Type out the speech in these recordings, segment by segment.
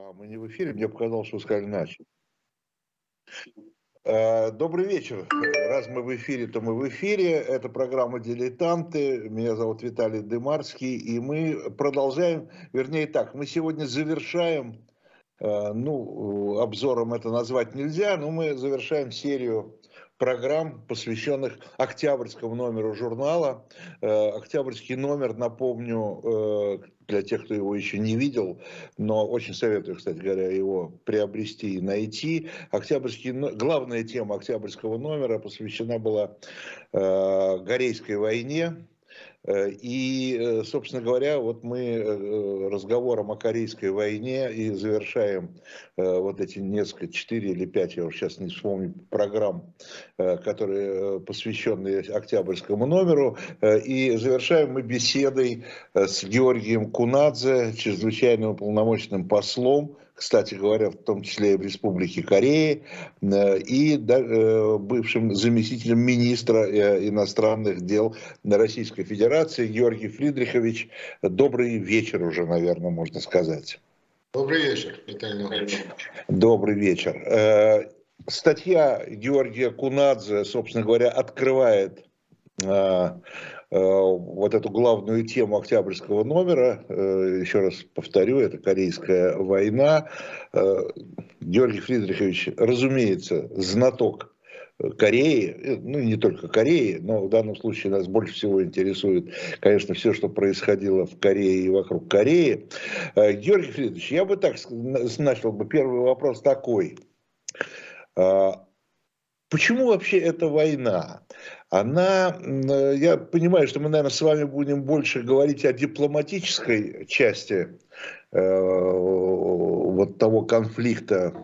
А, мы не в эфире, мне показалось, что вы сказали начали. Э, добрый вечер. Раз мы в эфире, то мы в эфире. Это программа «Дилетанты». Меня зовут Виталий Дымарский. И мы продолжаем, вернее так, мы сегодня завершаем, э, ну, обзором это назвать нельзя, но мы завершаем серию программ, посвященных октябрьскому номеру журнала. Э, октябрьский номер, напомню, э, для тех, кто его еще не видел, но очень советую, кстати говоря, его приобрести и найти. Октябрьский, главная тема октябрьского номера посвящена была э, войне, и, э, собственно говоря, вот мы э, разговором о Корейской войне и завершаем вот эти несколько, четыре или пять, я уже сейчас не вспомню, программ, которые посвящены Октябрьскому номеру. И завершаем мы беседой с Георгием Кунадзе, чрезвычайным полномочным послом кстати говоря, в том числе и в Республике Кореи, э, и э, бывшим заместителем министра э, иностранных дел Российской Федерации Георгий Фридрихович. Добрый вечер уже, наверное, можно сказать. Добрый вечер, Виталий Иванович. Добрый вечер. Статья Георгия Кунадзе, собственно говоря, открывает вот эту главную тему октябрьского номера. Э, еще раз повторю, это Корейская война. Э, Георгий Фридрихович, разумеется, знаток Кореи, ну не только Кореи, но в данном случае нас больше всего интересует, конечно, все, что происходило в Корее и вокруг Кореи. Георгий Фридрихович, я бы так начал бы первый вопрос такой. Почему вообще эта война? Она, я понимаю, что мы, наверное, с вами будем больше говорить о дипломатической части Э, вот того конфликта,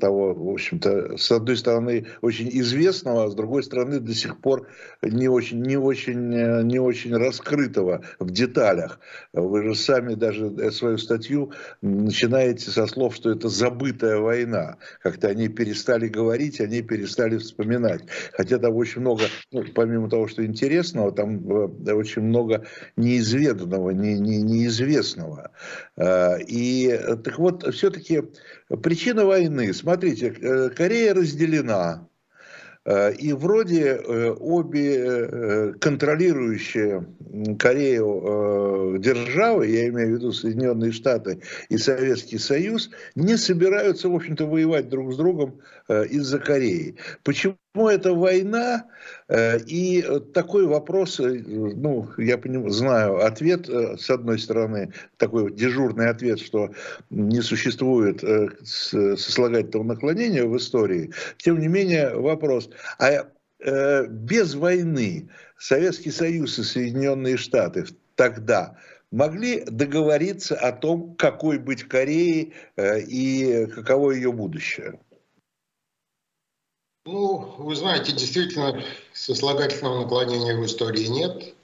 того, в общем-то, с одной стороны, очень известного, а с другой стороны, до сих пор не очень, не очень, э, не очень раскрытого в деталях. Вы же сами даже свою статью начинаете со слов, что это забытая война. Как-то они перестали говорить, они перестали вспоминать. Хотя там очень много, ну, помимо того, что интересного, там э, очень много неизведанного, не, не, неизвестного. Э, и так вот, все-таки причина войны, смотрите, э, Корея разделена, Э, и вроде э, обе контролирующие Корею державы, я имею в виду Соединенные Штаты и Советский Союз, не собираются, в общем-то, воевать друг с другом из-за Кореи. Почему эта война? И такой вопрос, ну, я понимаю, знаю ответ, с одной стороны, такой дежурный ответ, что не существует сослагательного наклонения в истории. Тем не менее, вопрос, а э, без войны Советский Союз и Соединенные Штаты тогда могли договориться о том, какой быть Кореей э, и каково ее будущее? Ну, вы знаете, действительно, сослагательного наклонения в истории нет.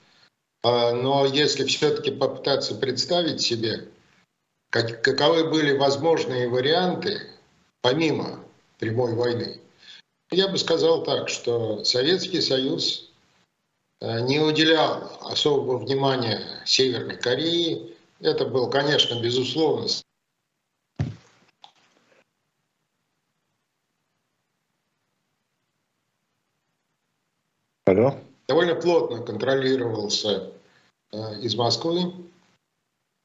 А, но если все-таки попытаться представить себе, каковы были возможные варианты, помимо прямой войны, я бы сказал так, что Советский Союз э, не уделял особого внимания Северной Корее. Это был, конечно, безусловно, Алло. довольно плотно контролировался э, из Москвы.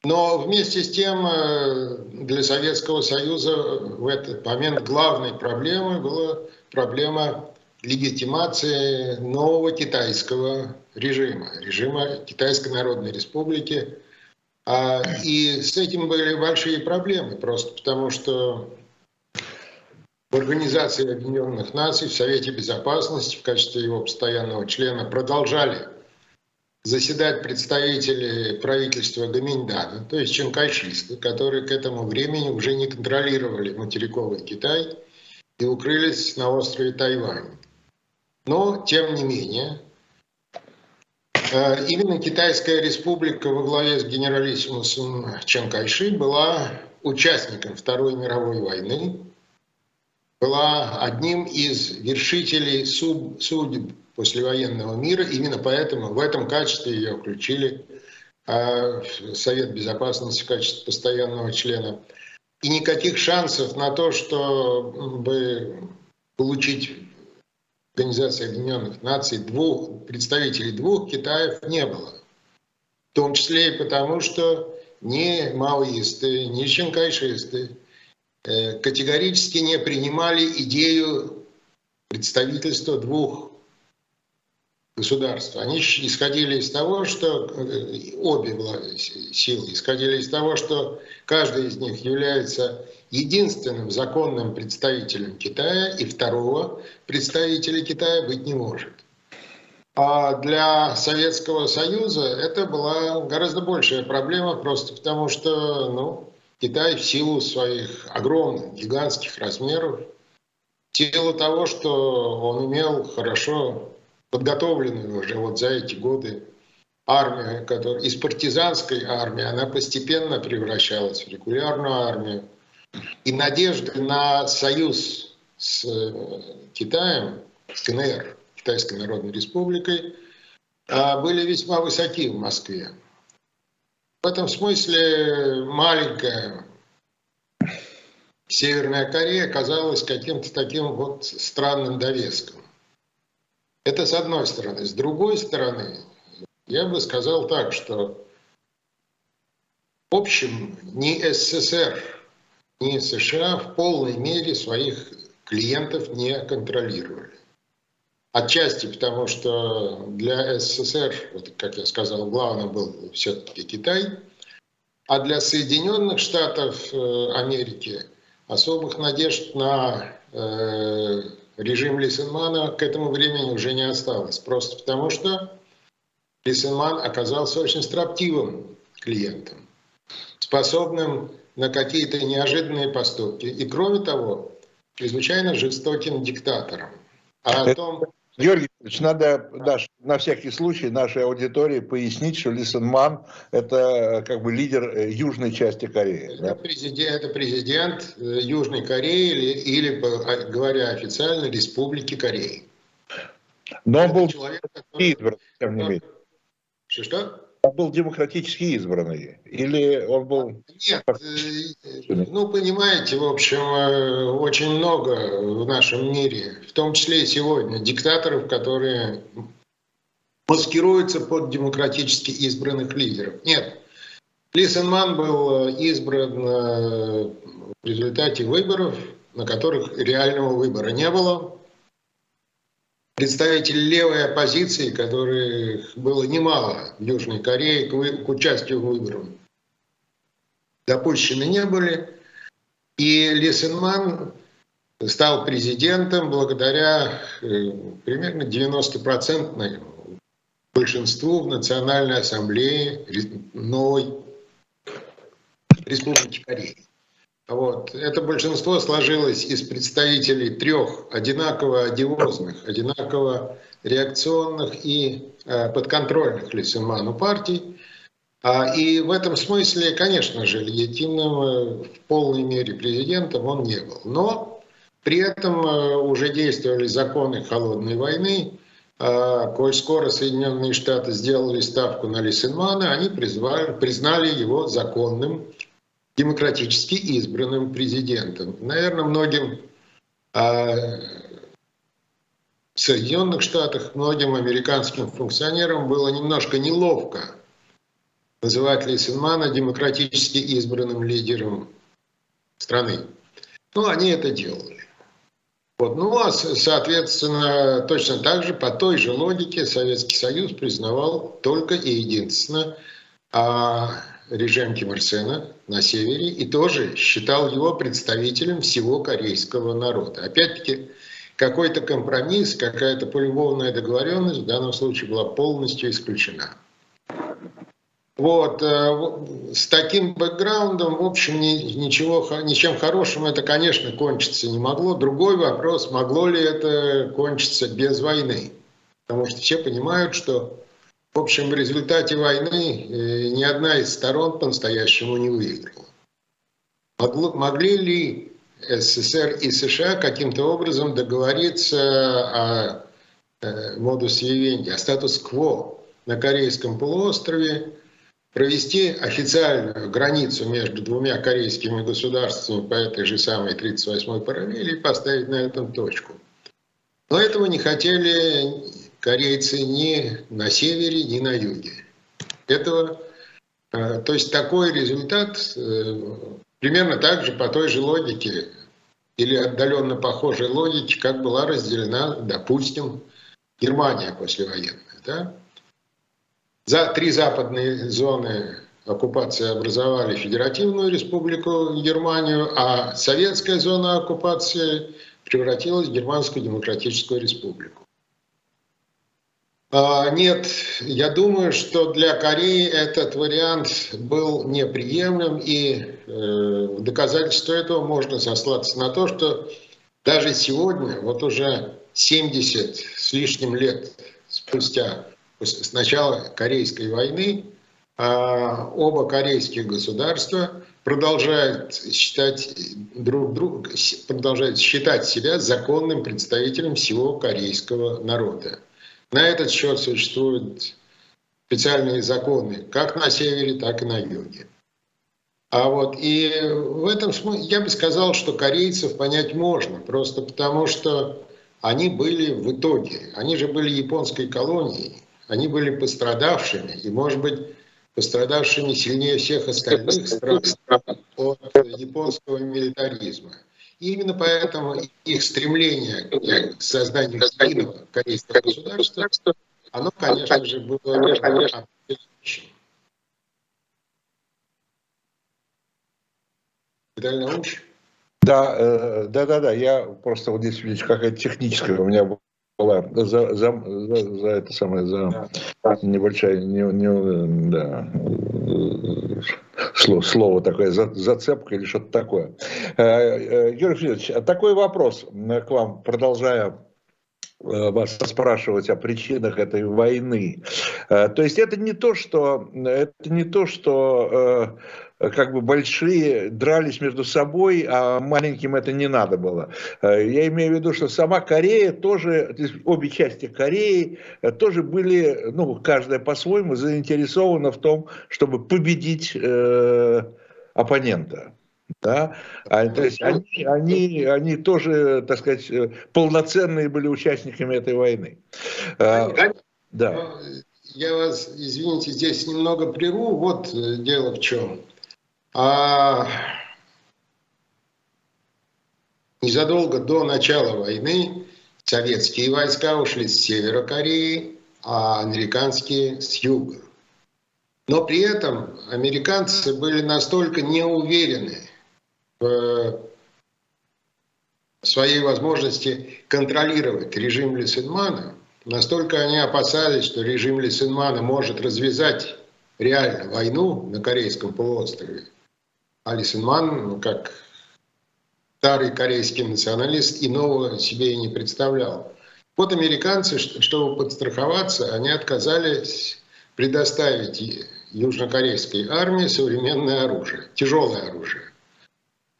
Но вместе с тем э, для Советского Союза в этот момент главной проблемой была проблема легитимации нового китайского режима, режима Китайской Народной Республики. А, и с этим были большие проблемы, просто потому что в Организации Объединенных Наций, в Совете Безопасности в качестве его постоянного члена продолжали заседать представители правительства Гаминьдана, то есть чанкайшисты, которые к этому времени уже не контролировали материковый Китай – и укрылись на острове Тайвань. Но, тем не менее, э, именно Китайская республика во главе с генералиссимусом Чан Кайши была участником Второй мировой войны, была одним из вершителей суд, судеб послевоенного мира. Именно поэтому в этом качестве ее включили э, в Совет Безопасности в качестве постоянного члена. и никаких шансов на то, чтобы получить Организации Объединенных Наций двух представителей двух Китаев не было. В том числе и потому, что ни маоисты, ни чанкайшисты э, категорически не принимали идею представительства двух государств. Они исходили из того, что э, обе силы исходили из того, что каждый из них является единственным законным представителем Китая, и второго представителя Китая быть не может. А для Советского Союза это была гораздо большая проблема, просто потому что ну, Китай в силу своих огромных, гигантских размеров, в силу того, что он имел хорошо подготовленную уже вот за эти годы армию, которая из партизанской армии, она постепенно превращалась в регулярную армию. И надежды на союз с э, Китаем, с КНР, Китайской Народной Республикой, а, были весьма высоки в Москве. В этом смысле маленькая Северная Корея казалась каким-то таким вот странным довеском. Это с одной стороны. С другой стороны, я бы сказал так, что в общем ни СССР, ни США в полной мере своих клиентов не контролировали. Отчасти потому, что для СССР, вот, как я сказал, главным был все-таки Китай, а для Соединенных Штатов э, Америки особых надежд на э, режим Лисенмана к этому времени уже не осталось. Просто потому, что Лисенман оказался очень строптивым клиентом, способным на какие-то неожиданные поступки. И кроме того, чрезвычайно жестоким диктатором. А о том, Георгий Ильич, надо наш, на всякий случай нашей аудитории пояснить, что Лисенман – это э, как бы лидер э, южной части Кореи. Это, да? президент, это президент э, Южной Кореи или, или, а, говоря официально, Республики Кореи. Но он был человек, который... избран, тем не менее. Что-что? Он был демократически избранный? Или он был... Нет, э, ну, понимаете, в общем, э, очень много в нашем мире, в том числе и сегодня, диктаторов, которые маскируются под демократически избранных лидеров. Нет, Лисенман был э, избран в результате выборов, на которых реального выбора не было представители левой оппозиции, которых было немало в Южной Корее, к, к участию в выборах, допущены не были. И Лисенман стал президентом благодаря э, примерно 90% большинству в Национальной ассамблее новой Республики Корея. Вот. Это большинство сложилось из представителей трех одинаково одиозных, одинаково реакционных и э, подконтрольных Лисенману партий. А, и в этом смысле, конечно же, легитимным в полной мере президентом он не был. Но при этом э, уже действовали законы холодной войны. Э, коль скоро Соединенные Штаты сделали ставку на Лисенмана, они призвали, признали его законным демократически избранным президентом. Наверное, многим а, в Соединенных Штатах, многим американским функционерам было немножко неловко называть Лейсенмана демократически избранным лидером страны. Но они это делали. Вот. Ну а, соответственно, точно так же, по той же логике Советский Союз признавал только и единственно а, режим Ким Ир Сена на севере и тоже считал его представителем всего корейского народа. Опять-таки, какой-то компромисс, какая-то полюбовная договоренность в данном случае была полностью исключена. Вот, э, с таким бэкграундом, в общем, ничего, ничем хорошим это, конечно, кончиться не могло. Другой вопрос, могло ли это кончиться без войны. Потому что все понимают, что в общем, в результате войны э, ни одна из сторон по-настоящему не выиграла. Могли ли СССР и США каким-то образом договориться о э, модус вивенди, о статус-кво на Корейском полуострове, провести официальную границу между двумя корейскими государствами по этой же самой 38-й параллели и поставить на этом точку. Но этого не хотели корейцы ни на севере, ни на юге. Этого, э, то есть такой результат э, примерно так же по той же логике или отдаленно похожей логике, как была разделена, допустим, Германия послевоенная. Да? За три западные зоны оккупации образовали Федеративную Республику Германию, а советская зона оккупации превратилась в Германскую Демократическую Республику. А, нет, я думаю, что для Кореи этот вариант был неприемлем, и э, в доказательство этого можно сослаться на то, что даже сегодня, вот уже 70 с лишним лет спустя с начала Корейской войны, а, оба корейских государства продолжают считать друг друга, продолжают считать себя законным представителем всего корейского народа. На этот счет существуют специальные законы как на севере, так и на юге. А вот и в этом смысле я бы сказал, что корейцев понять можно, просто потому что они были в итоге, они же были японской колонией, они были пострадавшими, и, может быть, пострадавшими сильнее всех остальных стран от японского милитаризма. И именно поэтому их стремление к созданию единого корейского государства, оно, конечно же, было определяющим. Да, да, да, да. Я просто вот здесь видите, какая-то техническая у меня была за, за, за, за это самое, за небольшая, не, не, да, слово, слово такое, за, зацепка или что-то такое. Э, э, Юрий Федорович, такой вопрос к вам, продолжая э, вас спрашивать о причинах этой войны. То есть это не то, что это не то, что как бы большие дрались между собой, а маленьким это не надо было. Э, я имею в виду, что сама Корея тоже, обе части Кореи э, тоже были, ну, каждая по-своему заинтересована в том, чтобы победить э, оппонента. Да? А, то есть они, они, они тоже, так сказать, э, полноценные были участниками этой войны. Да. да. Я вас, извините, здесь немного прерву. Вот дело в чем. А незадолго до начала войны советские войска ушли с севера Кореи, а американские с юга. Но при этом американцы были настолько неуверены в своей возможности контролировать режим Лисенмана, настолько они опасались, что режим Лисенмана может развязать реально войну на Корейском полуострове, Алисен Ман, ну, как старый корейский националист, иного себе и не представлял. Вот американцы, чтобы подстраховаться, они отказались предоставить южнокорейской армии современное оружие, тяжелое оружие.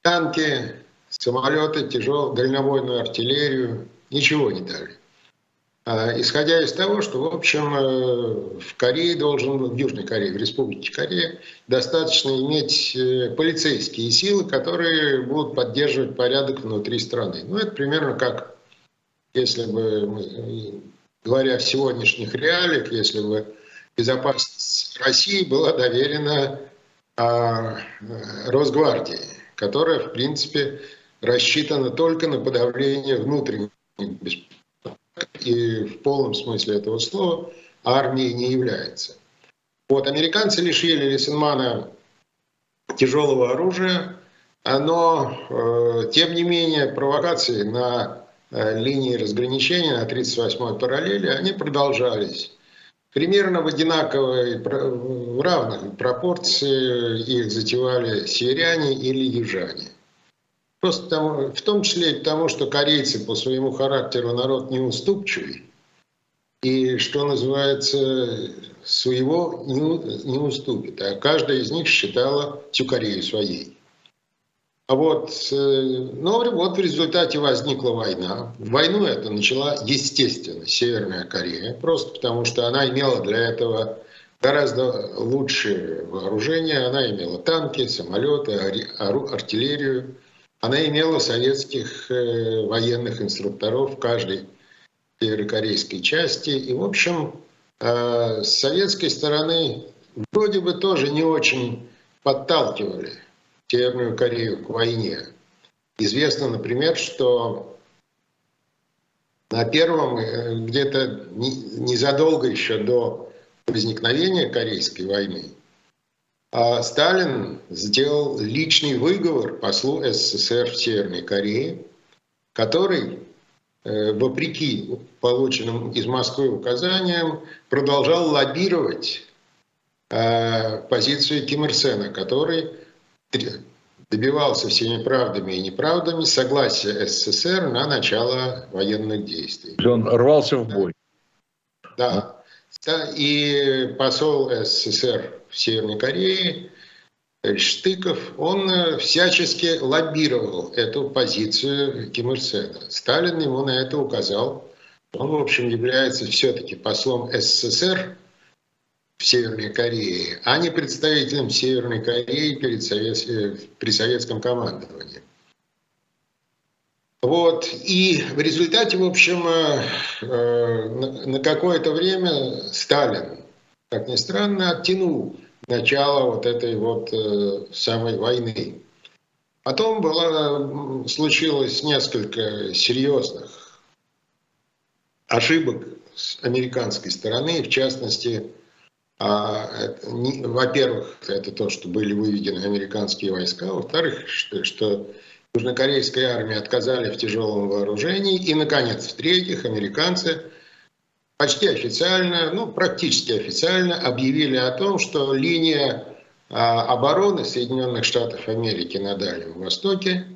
Танки, самолеты, тяжелую дальнобойную артиллерию, ничего не дали. А, исходя из того, что, в общем, э, в Корее должен, в Южной Корее, в Республике Корея, достаточно иметь э, полицейские силы, которые будут поддерживать порядок внутри страны. Ну, это примерно как, если бы, говоря в сегодняшних реалиях, если бы безопасность России была доверена а, Росгвардии, которая, в принципе, рассчитана только на подавление внутренней беспокойства и в полном смысле этого слова армией не является. Вот, американцы лишили Лисенмана тяжелого оружия, но, э, тем не менее, провокации на э, линии разграничения на 38-й параллели, они продолжались. Примерно в одинаковой, в равных пропорции их затевали северяне или южане. Просто тому, в том числе и потому, что корейцы по своему характеру народ неуступчивый, и, что называется, своего не, не уступит. А каждая из них считала всю Корею своей. А вот, э, ну, вот в результате возникла война. Войну это начала, естественно, Северная Корея, просто потому что она имела для этого гораздо лучшее вооружение. Она имела танки, самолеты, артиллерию. Она имела советских э, военных инструкторов в каждой северокорейской части. И, в общем, э, с советской стороны вроде бы тоже не очень подталкивали Северную Корею к войне. Известно, например, что на первом, э, где-то незадолго еще до возникновения Корейской войны, Сталин сделал личный выговор послу СССР в Северной Корее, который, э, вопреки полученным из Москвы указаниям, продолжал лоббировать э, позицию Ким Ир Сена, который добивался всеми правдами и неправдами согласия СССР на начало военных действий. Он рвался в бой. Да. Да. И посол СССР в Северной Корее Штыков, он э, всячески лоббировал эту позицию Ким Ир Сена. Сталин ему на это указал. Он, в общем, является все-таки послом СССР в Северной Корее, а не представителем Северной Кореи перед совет... Э, при советском командовании. Вот. И в результате, в общем, э, э, на какое-то время Сталин, как ни странно, оттянул начало вот этой вот самой войны. Потом было, случилось несколько серьезных ошибок с американской стороны, в частности, а, во-первых, это то, что были выведены американские войска. Во-вторых, что, что южнокорейская армия отказали в тяжелом вооружении. И, наконец, в-третьих, американцы почти официально, ну, практически официально объявили о том, что линия а, обороны Соединенных Штатов Америки на Дальнем Востоке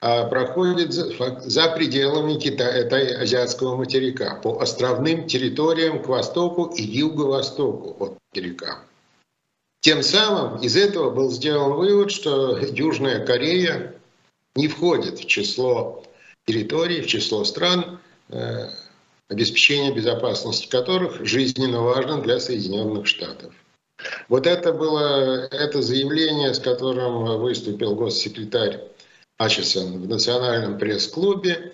а, проходит за пределами Китая, это азиатского материка, по островным территориям к востоку и юго-востоку от материка. Тем самым из этого был сделан вывод, что Южная Корея не входит в число территорий, в число стран, э, обеспечение безопасности которых жизненно важно для Соединенных Штатов. Вот это было это заявление, с которым выступил госсекретарь Ачесон в Национальном пресс-клубе,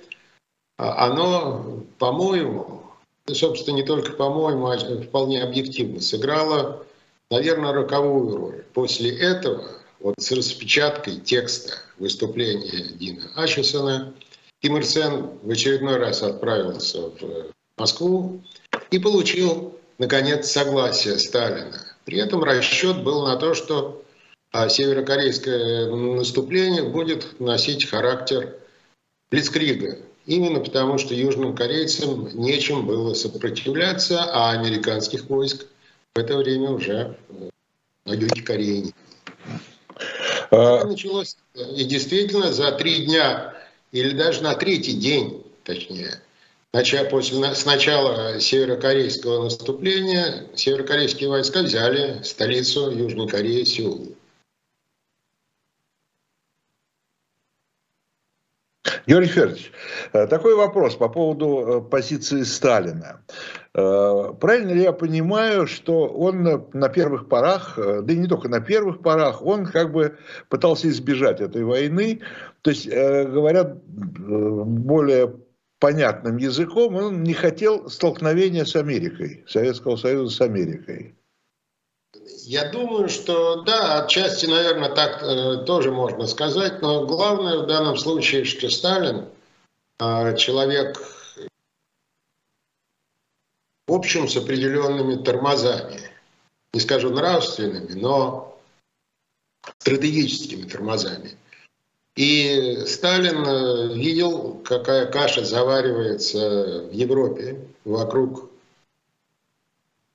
а оно, по-моему, собственно, не только по-моему, а вполне объективно сыграло, наверное, роковую роль. После этого, вот с распечаткой текста выступления Дина Ачесона, Ким Ир Сен в очередной раз отправился в Москву и получил, наконец, согласие Сталина. При этом расчет был на то, что а северокорейское наступление будет носить характер Блицкрига. Именно потому, что южным корейцам нечем было сопротивляться, а американских войск в это время уже на юге Кореи нет. А... началось. И действительно, за три дня, или даже на третий день, точнее, после, с начала северокорейского наступления, северокорейские войска взяли столицу Южной Кореи, Сеул. Юрий Федорович, э, такой вопрос по поводу э, позиции Сталина. Э, правильно ли я понимаю, что он на первых порах, да и не только на первых порах, он как бы пытался избежать этой войны, то есть, говорят более понятным языком, он не хотел столкновения с Америкой, Советского Союза с Америкой. Я думаю, что да, отчасти, наверное, так э, тоже можно сказать, но главное в данном случае, что Сталин э, человек, в общем, с определенными тормозами, не скажу нравственными, но стратегическими тормозами. И Сталин э, видел, какая каша заваривается в Европе вокруг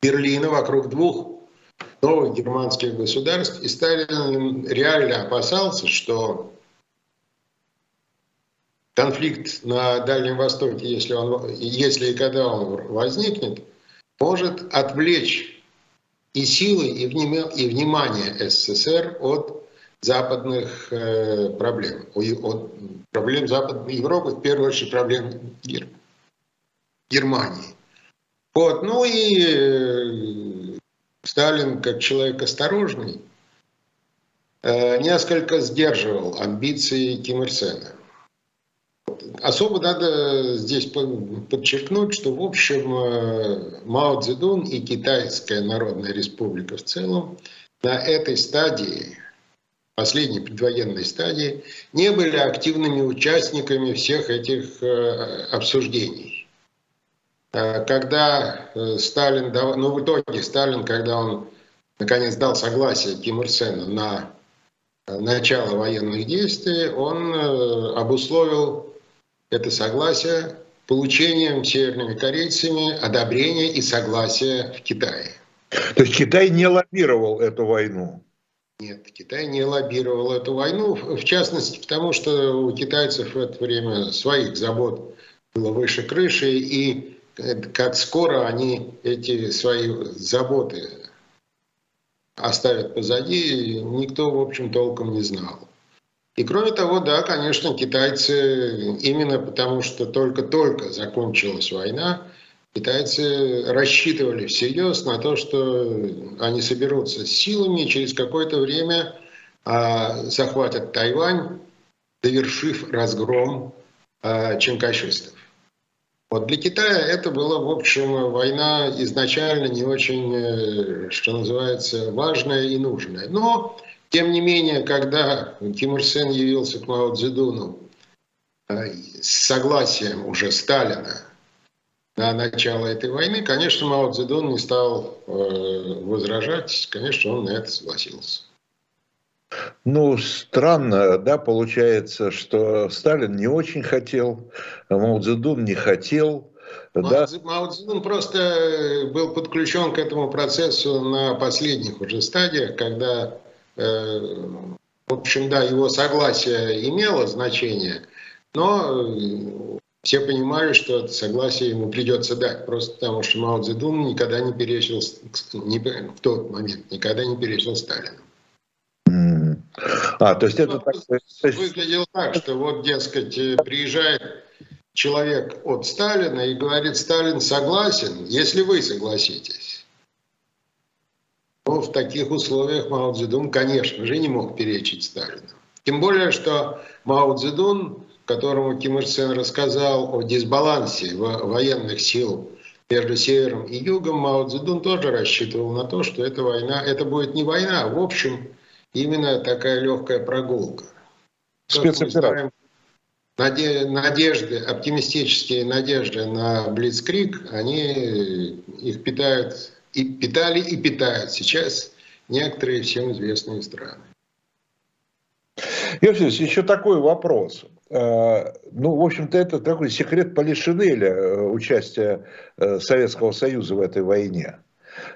Берлина, вокруг двух новых германских государств, и Сталин реально опасался, что конфликт на Дальнем Востоке, если, он, если и когда он возникнет, может отвлечь и силы, и, вним, и внимание СССР от западных э, проблем, от проблем Западной Европы, в первую очередь проблем Гер... Германии. Вот, ну и э, Сталин, как человек осторожный, э, несколько сдерживал амбиции Ким Ир Сена. Особо надо здесь подчеркнуть, что, в общем, э, Мао Цзэдун и Китайская Народная Республика в целом на этой стадии, последней предвоенной стадии, не были активными участниками всех этих э, обсуждений. Э, когда Сталин, ну в итоге Сталин, когда он наконец дал согласие Ким Ир Сену на начало военных действий, он обусловил это согласие получением северными корейцами одобрения и согласия в Китае. То есть Китай не лоббировал эту войну? Нет, Китай не лоббировал эту войну, в частности, потому что у китайцев в это время своих забот было выше крыши, и как скоро они эти свои заботы оставят позади, никто, в общем, толком не знал. И кроме того, да, конечно, китайцы, именно потому что только-только закончилась война, китайцы рассчитывали всерьез на то, что они соберутся с силами и через какое-то время а, захватят Тайвань, довершив разгром а, ченкайшистов. Вот для Китая это была, в общем, война изначально не очень, э, что называется, важная и нужная. Но тем не менее, когда Тимур Сен явился к Мао Цзэдуну э, с согласием уже Сталина на начало этой войны, конечно, Мао Цзэдун не стал э, возражать, конечно, он на это согласился. Ну, странно, да, получается, что Сталин не очень хотел, а Мао Цзэдун не хотел. Да? Мао Цзэдун просто был подключен к этому процессу на последних уже стадиях, когда Э, в общем, да, его согласие имело значение, но э, все понимали, что это согласие ему придется дать, просто потому что Мао Цзэдун никогда не перечил, в тот момент никогда не перечил Сталину. А, то есть это так... Выглядело так, что вот, дескать, э, приезжает человек от Сталина и говорит, Сталин согласен, если вы согласитесь. Но в таких условиях Мао Цзэдун, конечно же, не мог перечить Сталину. Тем более, что Мао Цзэдун, которому Ким Ир Сен рассказал о дисбалансе военных сил между севером и югом, Мао Цзэдун тоже рассчитывал на то, что эта война, это будет не война, а в общем именно такая легкая прогулка. Спецоперация. Надежды, оптимистические надежды на Блицкрик, они их питают и питали и питают сейчас некоторые всем известные страны. Иосиф, еще такой вопрос. Э, ну, в общем-то, это такой секрет Полишинеля, э, участия э, Советского Союза в этой войне.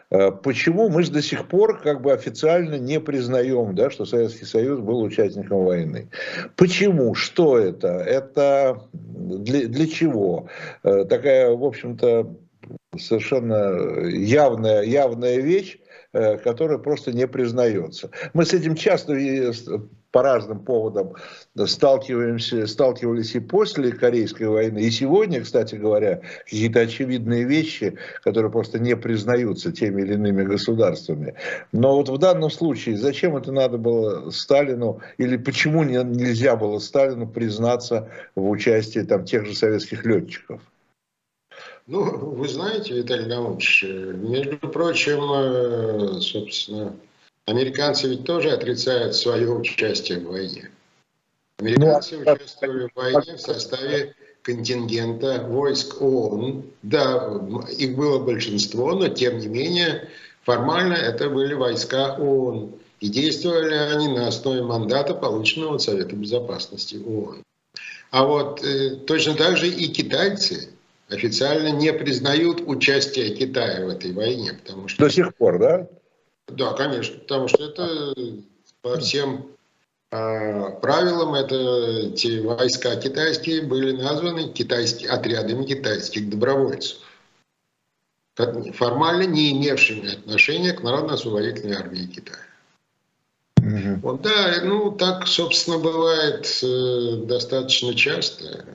Почему мы же до сих пор как бы официально не признаем, да, что Советский Союз был участником войны? Почему? Что это? Это для, для чего? Такая, в общем-то, совершенно явная, явная вещь, э, которая просто не признается. Мы с этим часто по разным поводам сталкиваемся, сталкивались и после Корейской войны, и сегодня, кстати говоря, какие-то очевидные вещи, которые просто не признаются теми или иными государствами. Но вот в данном случае, зачем это надо было Сталину, или почему нельзя было Сталину признаться в участии там, тех же советских летчиков? Ну, вы знаете, Виталий Наумович, между прочим, э, собственно, американцы ведь тоже отрицают свое участие в войне. Американцы ну, участвовали в войне в составе контингента войск ООН. Да, их было большинство, но тем не менее формально это были войска ООН. И действовали они на основе мандата, полученного от Совета Безопасности ООН. А вот э, точно так же и китайцы официально не признают участие Китая в этой войне. Потому что... До сих пор, да? Да, конечно, потому что это по всем э, правилам это те войска китайские были названы китайские, отрядами китайских добровольцев, формально не имевшими отношения к Народно-освободительной армии Китая. Угу. Вот, да, ну так, собственно, бывает э, достаточно часто.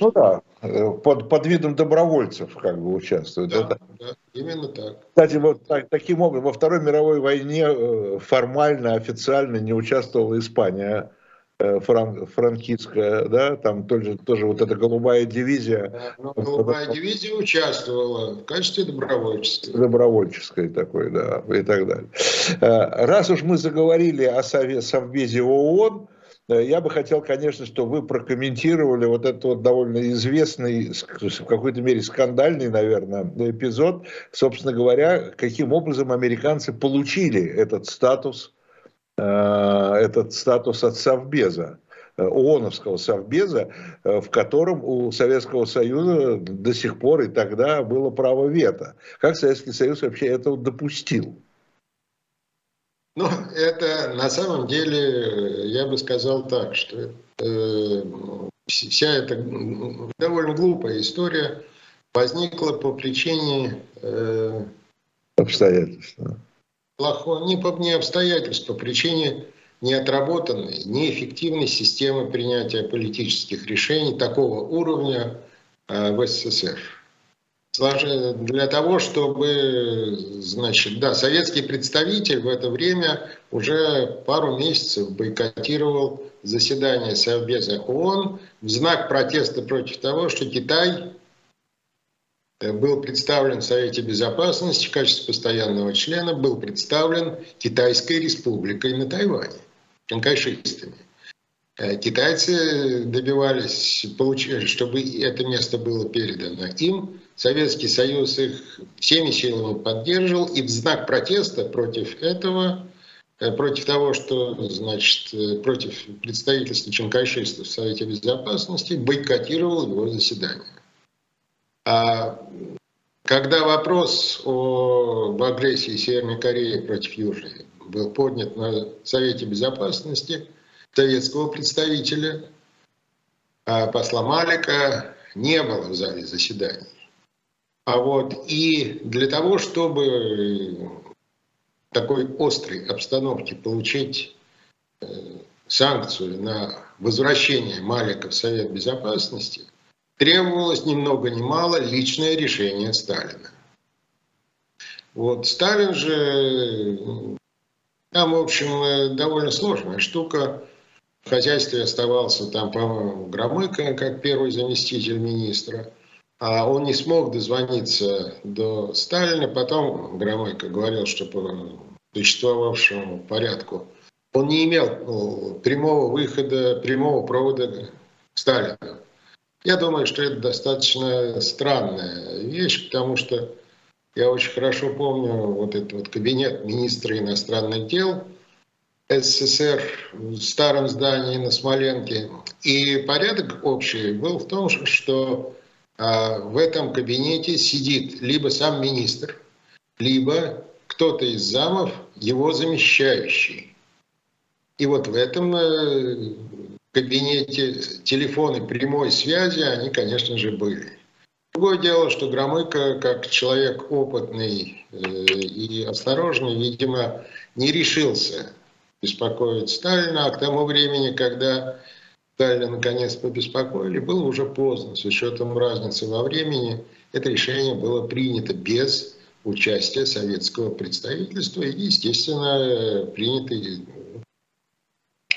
Ну да, э, под, под видом добровольцев как бы участвуют. Да, Это... да именно так. Кстати, вот так, таким образом, во Второй мировой войне э, формально, официально не участвовала Испания э, фран, франкистская, да, там тоже, тоже вот эта голубая дивизия. Да, но голубая дивизия участвовала в качестве добровольческой. Добровольческой такой, да, и так далее. Раз уж мы заговорили о Совбезе ООН, Э, я бы хотел, конечно, чтобы вы прокомментировали вот этот вот довольно известный, в какой-то мере скандальный, наверное, эпизод, собственно говоря, каким образом американцы получили этот статус, э, этот статус от Совбеза. Э, ООНовского совбеза, в котором у Советского Союза до сих пор и тогда было право вето. Как Советский Союз вообще этого допустил? Ну, это на самом деле, я бы сказал так, что э, вся эта довольно глупая история возникла по причине э, обстоятельств. Плохого, не по не обстоятельств, по причине неотработанной, неэффективной системы принятия политических решений такого уровня э, в СССР для того, чтобы, значит, да, советский представитель в это время уже пару месяцев бойкотировал заседание Совбеза ООН в знак протеста против того, что Китай э, был представлен в Совете Безопасности в качестве постоянного члена, был представлен Китайской республикой на Тайване, чанкайшистами. Э, китайцы добивались, чтобы это место было передано им, Советский Союз их всеми силами поддерживал, и в знак протеста против этого, э, против того, что, значит, э, против представительства чанкайшистов в Совете Безопасности, бойкотировал его заседание. А когда вопрос о агрессии Северной Кореи против Южной был поднят на Совете Безопасности, советского представителя, а посла Малика не было в зале заседаний. А вот и для того, чтобы такой острой обстановке получить э, санкцию на возвращение Малика в Совет Безопасности, требовалось ни много ни мало личное решение Сталина. Вот Сталин же, там, в общем, э, довольно сложная штука. В хозяйстве оставался там, по-моему, Громыко, как первый заместитель министра – он не смог дозвониться до Сталина. Потом Громыко говорил, что по существовавшему порядку он не имел ну, прямого выхода, прямого провода к Сталину. Я думаю, что это достаточно странная вещь, потому что я очень хорошо помню вот этот вот кабинет министра иностранных дел СССР в старом здании на Смоленке. И порядок общий был в том, что а в этом кабинете сидит либо сам министр, либо кто-то из замов, его замещающий. И вот в этом э, кабинете телефоны прямой связи, они, конечно же, были. Другое дело, что Громыко, как человек опытный э, и осторожный, видимо, не решился беспокоить Сталина, а к тому времени, когда Сталина наконец побеспокоили, было уже поздно. С учетом разницы во времени это решение было принято без участия советского представительства и, естественно, принято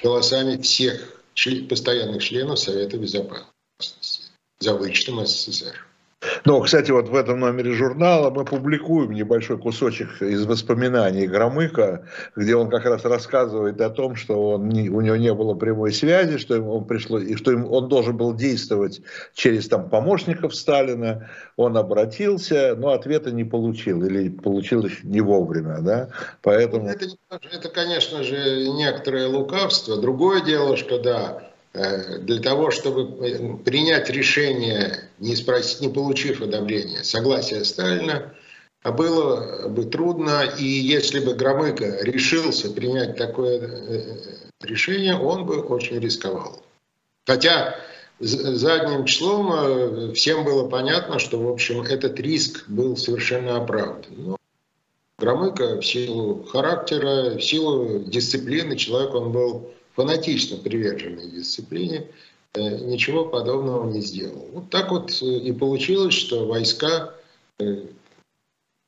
голосами всех постоянных членов Совета Безопасности за вычетом СССР. Но, кстати, вот в этом номере журнала мы публикуем небольшой кусочек из воспоминаний Громыка, где он как раз рассказывает о том, что он не, у него не было прямой связи, что ему пришло, и что ему, он должен был действовать через там, помощников Сталина. Он обратился, но ответа не получил или получил их не вовремя. Да? Поэтому... Это, это, конечно же, некоторое лукавство. Другое дело, что да, для того, чтобы э, принять решение, не, спросить, не получив одобрения, согласия Сталина, а было бы трудно, и если бы Громыко решился принять такое э, решение, он бы очень рисковал. Хотя задним числом всем было понятно, что, в общем, этот риск был совершенно оправдан. Но Громыко в силу характера, в силу дисциплины, человек он был фанатично приверженной дисциплине, ничего подобного не сделал. Вот так вот и получилось, что войска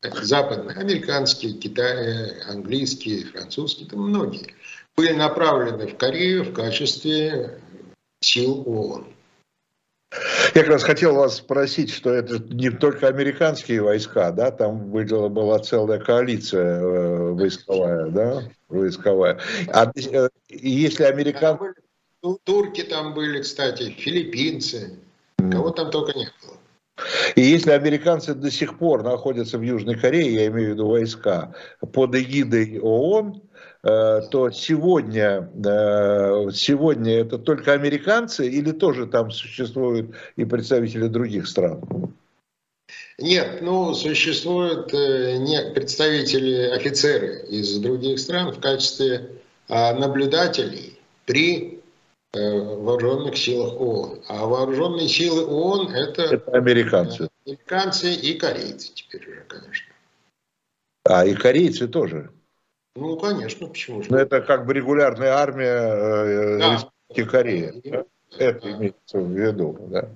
западные, американские, китайские, английские, французские, там многие, были направлены в Корею в качестве сил ООН. Я как раз хотел вас спросить, что это не только американские войска, да, там была, была целая коалиция э, войсковая, да, войсковая. А э, если американцы... Турки там были, кстати, филиппинцы, кого там только не было. И если американцы до сих пор находятся в Южной Корее, я имею в виду войска, под эгидой ООН, то сегодня, э, сегодня это только американцы или тоже там существуют и представители других стран? Нет, ну, существуют э, не представители, офицеры из других стран в качестве а, наблюдателей при Э, вооруженных силах ООН. А вооруженные силы ООН это, это американцы. Американцы и корейцы теперь уже, конечно. А и корейцы тоже. Ну, конечно, почему же. Но это как бы регулярная армия э, да. Республики Корея. Да? Это имеется в виду. Да.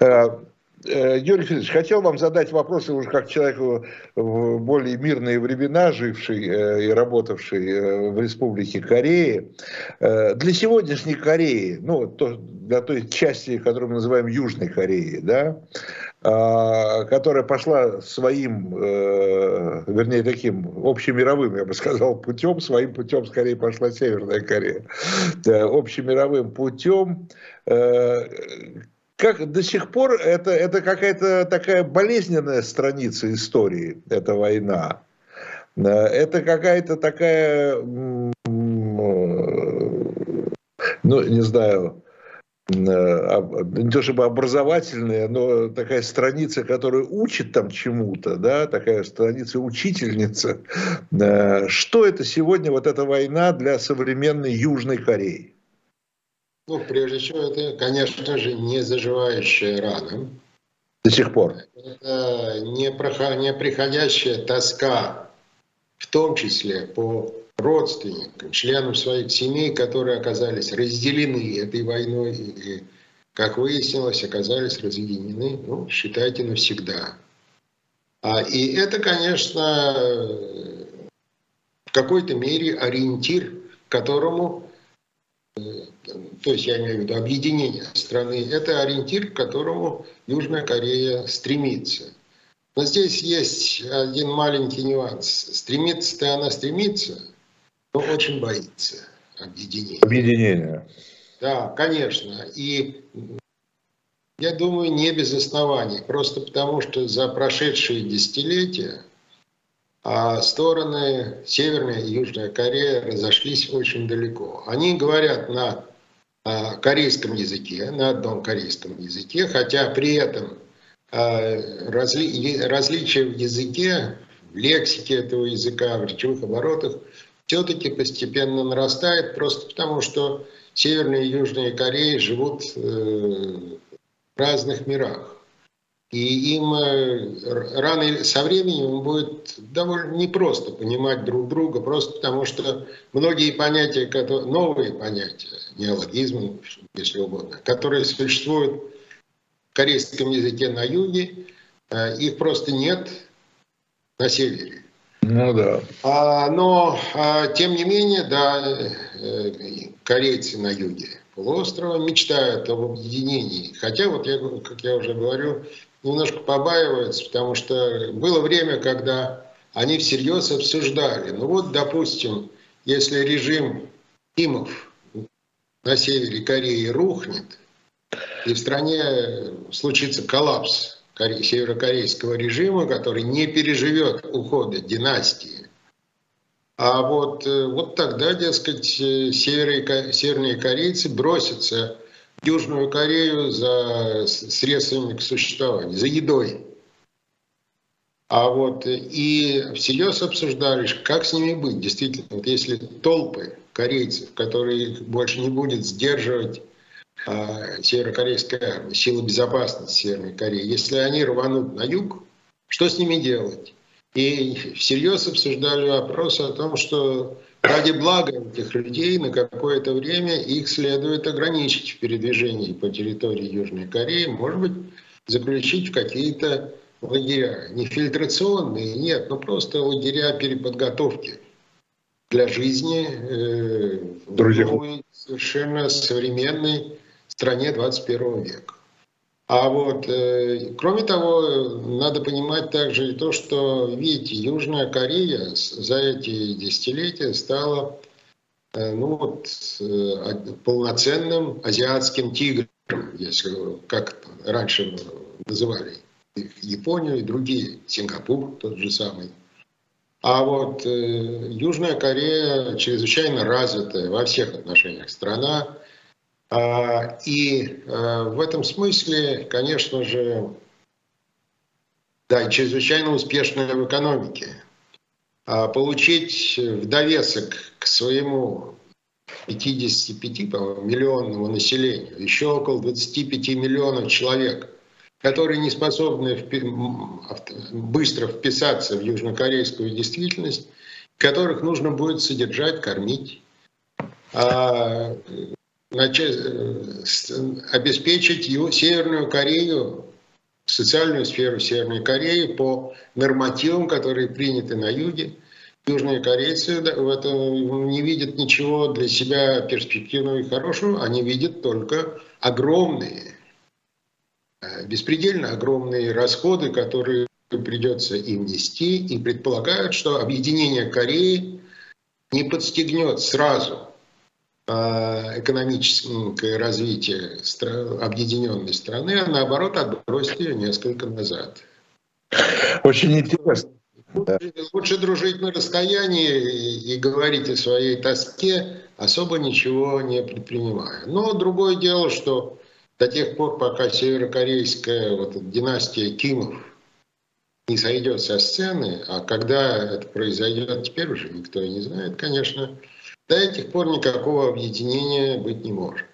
Э, Э, Юрий Федорович, хотел вам задать вопросы уже как человеку в более мирные времена, живший и работавший в Республике Кореи. Для сегодняшней Кореи, ну, то, для той части, которую мы называем Южной Кореей, да, которая пошла своим, вернее, таким общемировым, я бы сказал, путем, своим путем скорее пошла Северная Корея, общемировым путем, как до сих пор это, это какая-то такая болезненная страница истории, эта война. Э, это какая-то такая, ну, не знаю, э, не то чтобы образовательная, но такая страница, которая учит там чему-то, да, такая страница учительница. Э, что это сегодня, вот эта война для современной Южной Кореи? Ну, прежде всего, это, конечно же, не заживающая рана. До сих пор. Это не, проход, не приходящая тоска, в том числе по родственникам, членам своих семей, которые оказались разделены этой войной и, как выяснилось, оказались разъединены, ну, считайте, навсегда. А, и это, конечно, в какой-то мере ориентир, которому то есть я имею в виду объединение страны, это ориентир, к которому Южная Корея стремится. Но здесь есть один маленький нюанс. Стремится-то она стремится, но очень боится объединения. Объединения. Да, конечно. И я думаю, не без оснований. Просто потому, что за прошедшие десятилетия а стороны Северная и Южная Корея разошлись очень далеко. Они говорят на корейском языке, на одном корейском языке, хотя при этом а, разли, различия в языке, в лексике этого языка, в речевых оборотах все-таки постепенно нарастает, просто потому что Северная и Южная Кореи живут э, в разных мирах. И им э, рано со временем будет довольно непросто понимать друг друга, просто потому что многие понятия, новые понятия, неологизмы, если угодно, которые существуют в корейском языке на юге, э, их просто нет на севере. Ну да. А, но, а, тем не менее, да, э, корейцы на юге полуострова мечтают об объединении. Хотя, вот я, как я уже говорю, немножко побаиваются, потому что было время, когда они всерьез обсуждали. Ну вот, допустим, если режим Кимов на севере Кореи рухнет, и в стране случится коллапс северокорейского режима, который не переживет ухода династии, а вот, э, вот тогда, дескать, э, северные, северные корейцы бросятся Южную Корею за средствами к существованию, за едой. А вот и всерьез обсуждали, как с ними быть. Действительно, вот если толпы корейцев, которые больше не будет сдерживать северокорейская армия, силы безопасности Северной Кореи, если они рванут на юг, что с ними делать? И всерьез обсуждали вопрос о том, что ради блага этих людей на какое-то время их следует ограничить в передвижении по территории Южной Кореи, может быть, заключить в какие-то лагеря. Не фильтрационные, нет, но просто лагеря переподготовки для жизни э, в новой, совершенно современной стране 21 века. А вот, э, кроме того, надо понимать также и то, что, видите, Южная Корея за эти десятилетия стала э, ну, вот, э, полноценным азиатским тигром, если как раньше называли Японию и другие, Сингапур тот же самый. А вот э, Южная Корея чрезвычайно развитая во всех отношениях страна, и э, в этом смысле, конечно же, да, чрезвычайно успешная в экономике. А получить в довесок к своему 55 миллионному населению еще около 25 миллионов человек, которые не способны быстро вписаться в южнокорейскую действительность, которых нужно будет содержать, кормить. А начать, э, обеспечить Северную Корею, социальную сферу Северной Кореи по нормативам, которые приняты на юге. Южные корейцы в этом не видят ничего для себя перспективного и хорошего, они видят только огромные, э, беспредельно огромные расходы, которые придется им нести, и предполагают, что объединение Кореи не подстегнет сразу – экономическое развитие объединенной страны, а наоборот отбросить ее несколько назад. Очень интересно. Лучше, лучше дружить на расстоянии и говорить о своей тоске, особо ничего не предпринимая. Но другое дело, что до тех пор, пока северокорейская вот, династия Кимов не сойдет со сцены, а когда это произойдет, теперь уже никто и не знает, конечно, до этих пор никакого объединения быть не может.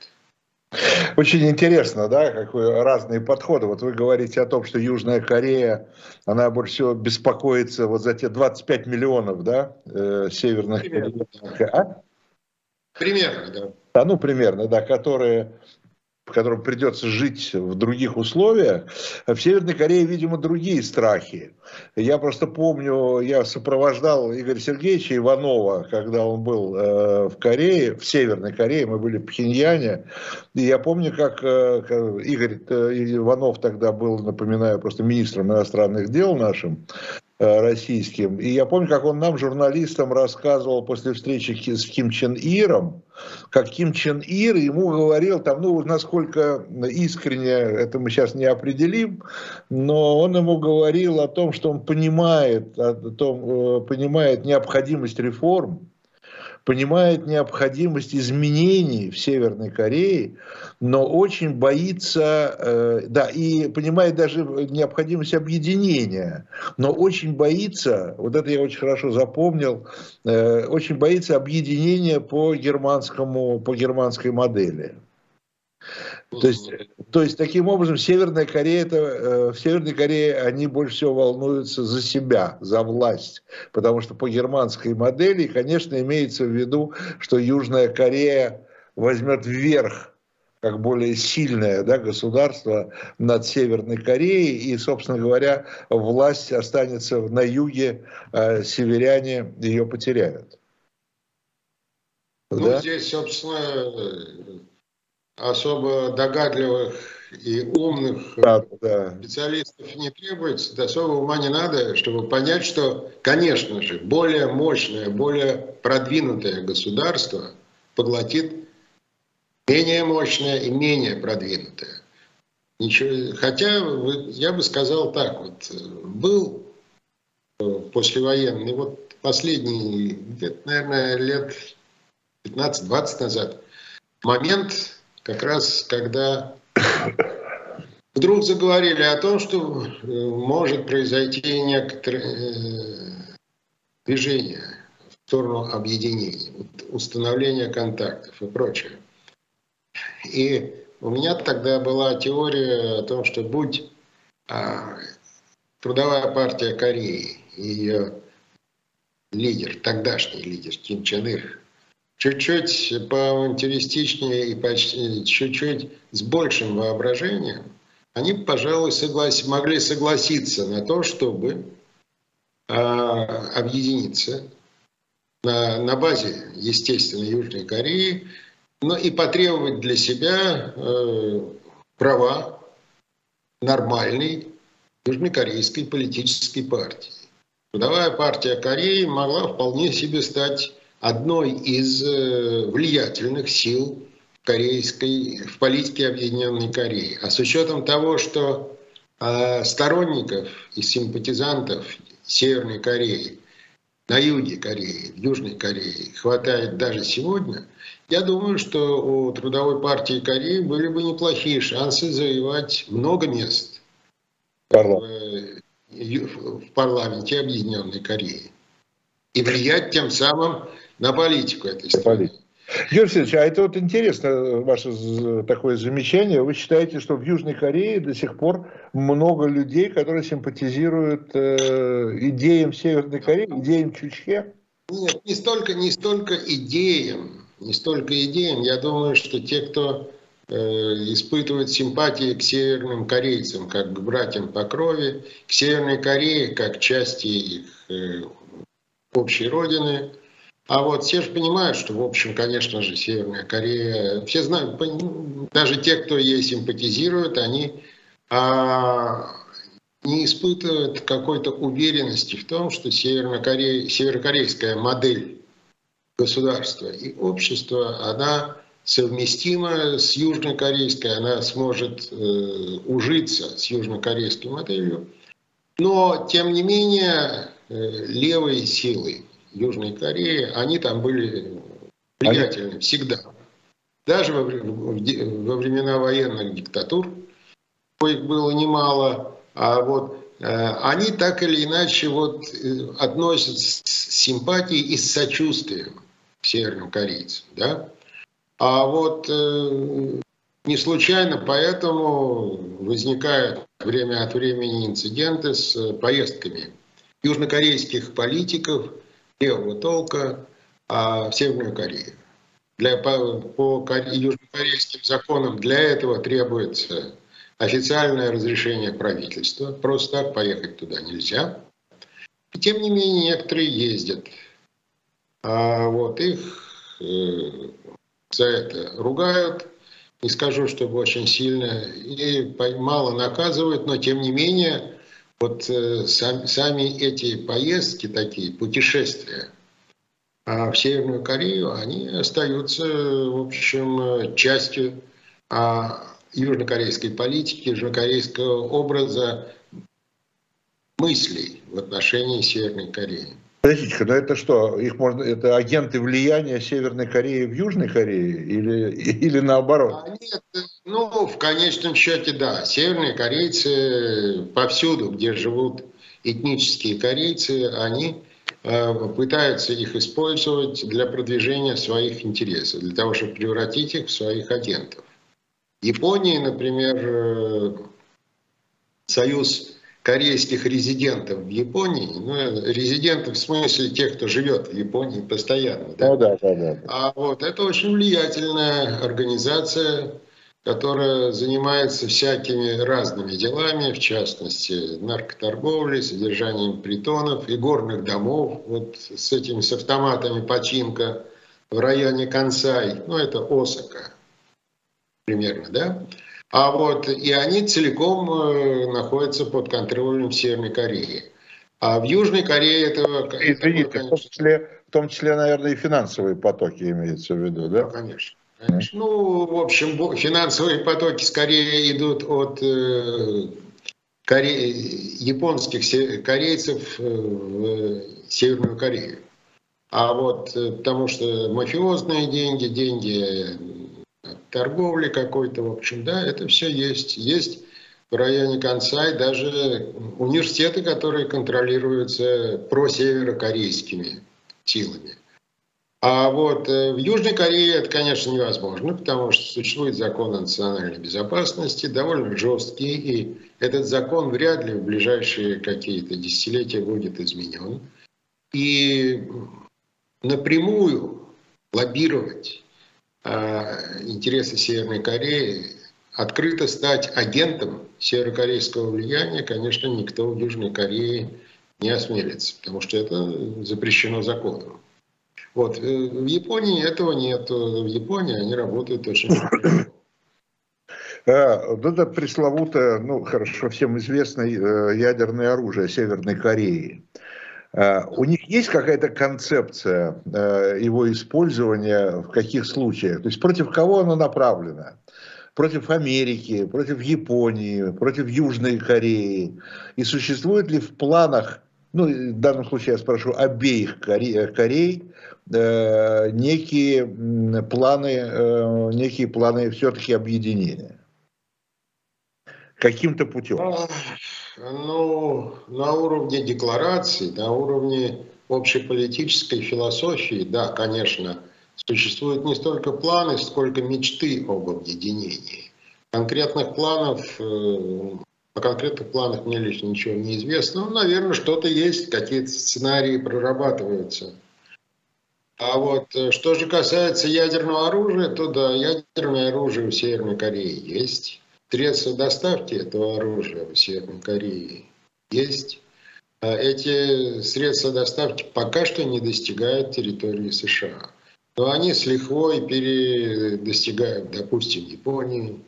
Очень интересно, да, как вы, разные подходы. Вот вы говорите о том, что Южная Корея, она больше всего беспокоится вот за те 25 миллионов, да, э, северных Примерно, да. А? Примерно, да. А ну, примерно, да, которые в котором придется жить в других условиях, в Северной Корее, видимо, другие страхи. Я просто помню, я сопровождал Игоря Сергеевича Иванова, когда он был э, в Корее, в Северной Корее, мы были в Пхеньяне, и я помню, как э, Игорь э, Иванов тогда был, напоминаю, просто министром иностранных дел нашим, российским. И я помню, как он нам, журналистам, рассказывал после встречи с Ким Чен Иром, как Ким Чен Ир ему говорил, там, ну, насколько искренне, это мы сейчас не определим, но он ему говорил о том, что он понимает, о том, э, понимает необходимость реформ, понимает необходимость изменений в Северной Корее, но очень боится, э, да, и понимает даже необходимость объединения, но очень боится, вот это я очень хорошо запомнил, э, очень боится объединения по германскому, по германской модели. То есть, то есть таким образом Северная Корея, это, э, в Северной Корее они больше всего волнуются за себя, за власть, потому что по германской модели, конечно, имеется в виду, что Южная Корея возьмет вверх как более сильное да, государство над Северной Кореей, и, собственно говоря, власть останется на юге, а северяне ее потеряют. Ну, да? здесь, собственно, особо догадливых и умных да, да. специалистов не требуется, особо ума не надо, чтобы понять, что, конечно же, более мощное, более продвинутое государство поглотит менее мощное и менее продвинутое. Ничего, хотя я бы сказал так, вот был э, послевоенный, вот последний, где-то, наверное, лет 15-20 назад, момент, как раз когда вдруг заговорили о том, что э, может произойти некоторое э, движение в сторону объединения, установления контактов и прочее. И у меня тогда была теория о том, что будь а, трудовая партия Кореи ее лидер, тогдашний лидер Ким Чен Ир, чуть-чуть поавантюристичнее и почти чуть-чуть с большим воображением, они, пожалуй, соглас... могли согласиться на то, чтобы э, объединиться на, на базе, естественно, Южной Кореи, но и потребовать для себя э, права нормальной южнокорейской политической партии. Трудовая партия Кореи могла вполне себе стать одной из э, влиятельных сил корейской, в политике Объединенной Кореи. А с учетом того, что э, сторонников и симпатизантов Северной Кореи на юге Кореи, в Южной Корее хватает даже сегодня, я думаю, что у Трудовой партии Кореи были бы неплохие шансы завоевать много мест в, в парламенте Объединенной Кореи и влиять тем самым на политику этой страны. Юрий Васильевич, а это вот интересно, ваше такое замечание. Вы считаете, что в Южной Корее до сих пор много людей, которые симпатизируют э, идеям Северной Кореи, идеям Чучхе? Нет, не столько, не столько идеям, не столько идеям. Я думаю, что те, кто э, испытывает симпатии к северным корейцам, как к братьям по крови, к Северной Корее, как части их э, общей родины, а вот все же понимают, что, в общем, конечно же, Северная Корея, все знают, даже те, кто ей симпатизирует, они а, не испытывают какой-то уверенности в том, что Северокорея, северокорейская модель государства и общества, она совместима с южнокорейской, она сможет э, ужиться с южнокорейской моделью. Но, тем не менее, э, левые силы, Южной Кореи, они там были влиятельны они... всегда. Даже во, во времена военных диктатур, их было немало, а вот э, они так или иначе вот э, относятся с симпатией и с сочувствием к северным корейцам. Да? А вот э, не случайно поэтому возникают время от времени инциденты с поездками южнокорейских политиков – левого толка а, в Северную Корею. Для, по, по южнокорейским законам для этого требуется официальное разрешение правительства. Просто так поехать туда нельзя. И тем не менее некоторые ездят. А вот их э, за это ругают. Не скажу, чтобы очень сильно и мало наказывают, но тем не менее вот э, сам, сами эти поездки такие, путешествия а в Северную Корею, они остаются, в общем, частью а, южнокорейской политики, южнокорейского образа мыслей в отношении Северной Кореи. Подождите, но это что, их можно, это агенты влияния Северной Кореи в Южной Корее или, или наоборот? А нет, ну, в конечном счете, да. Северные корейцы повсюду, где живут этнические корейцы, они э, пытаются их использовать для продвижения своих интересов, для того, чтобы превратить их в своих агентов. Японии, например, э, союз корейских резидентов в Японии, ну, резидентов в смысле тех, кто живет в Японии постоянно. Да? Ну, да, да, да. А вот это очень влиятельная организация, которая занимается всякими разными делами, в частности, наркоторговлей, содержанием притонов и горных домов, вот с этими, с автоматами починка в районе Кансай, ну, это Осака примерно, да? А вот и они целиком э, находятся под контролем Северной Кореи. А в Южной Корее этого... Извините, конечно... в, том числе, в том числе, наверное, и финансовые потоки имеются в виду, да? Ну, конечно. конечно. Ну, в общем, финансовые потоки скорее идут от э, коре... японских корейцев э, в Северную Корею. А вот потому что мафиозные деньги, деньги торговли какой-то, в общем, да, это все есть. Есть в районе Кансай даже университеты, которые контролируются просеверокорейскими силами. А вот э, в Южной Корее это, конечно, невозможно, потому что существует закон о национальной безопасности, довольно жесткий, и этот закон вряд ли в ближайшие какие-то десятилетия будет изменен. и напрямую лоббировать интересы Северной Кореи, открыто стать агентом северокорейского влияния, конечно, никто в Южной Корее не осмелится, потому что это запрещено законом. Вот. Э, в Японии этого нет. В Японии они работают очень вот это пресловутое, ну хорошо, всем известное э, ядерное оружие Северной Кореи. А, у них есть какая-то концепция э, его использования в каких случаях? То есть против кого оно направлено? Против Америки, против Японии, против Южной Кореи? И существует ли в планах, ну в данном случае я спрошу обеих Корей, Корей э, некие планы, некие планы все-таки объединения? каким-то путем? Ну, на уровне декларации, на уровне общеполитической философии, да, конечно, существуют не столько планы, сколько мечты об объединении. Конкретных планов, э, о конкретных планах мне лично ничего не известно. Ну, наверное, что-то есть, какие-то сценарии прорабатываются. А вот э, что же касается ядерного оружия, то да, ядерное оружие у Северной Кореи есть средства доставки этого оружия в Северной Корее есть. А эти средства доставки пока что не достигают территории США. Но они с лихвой достигают, допустим, Японии,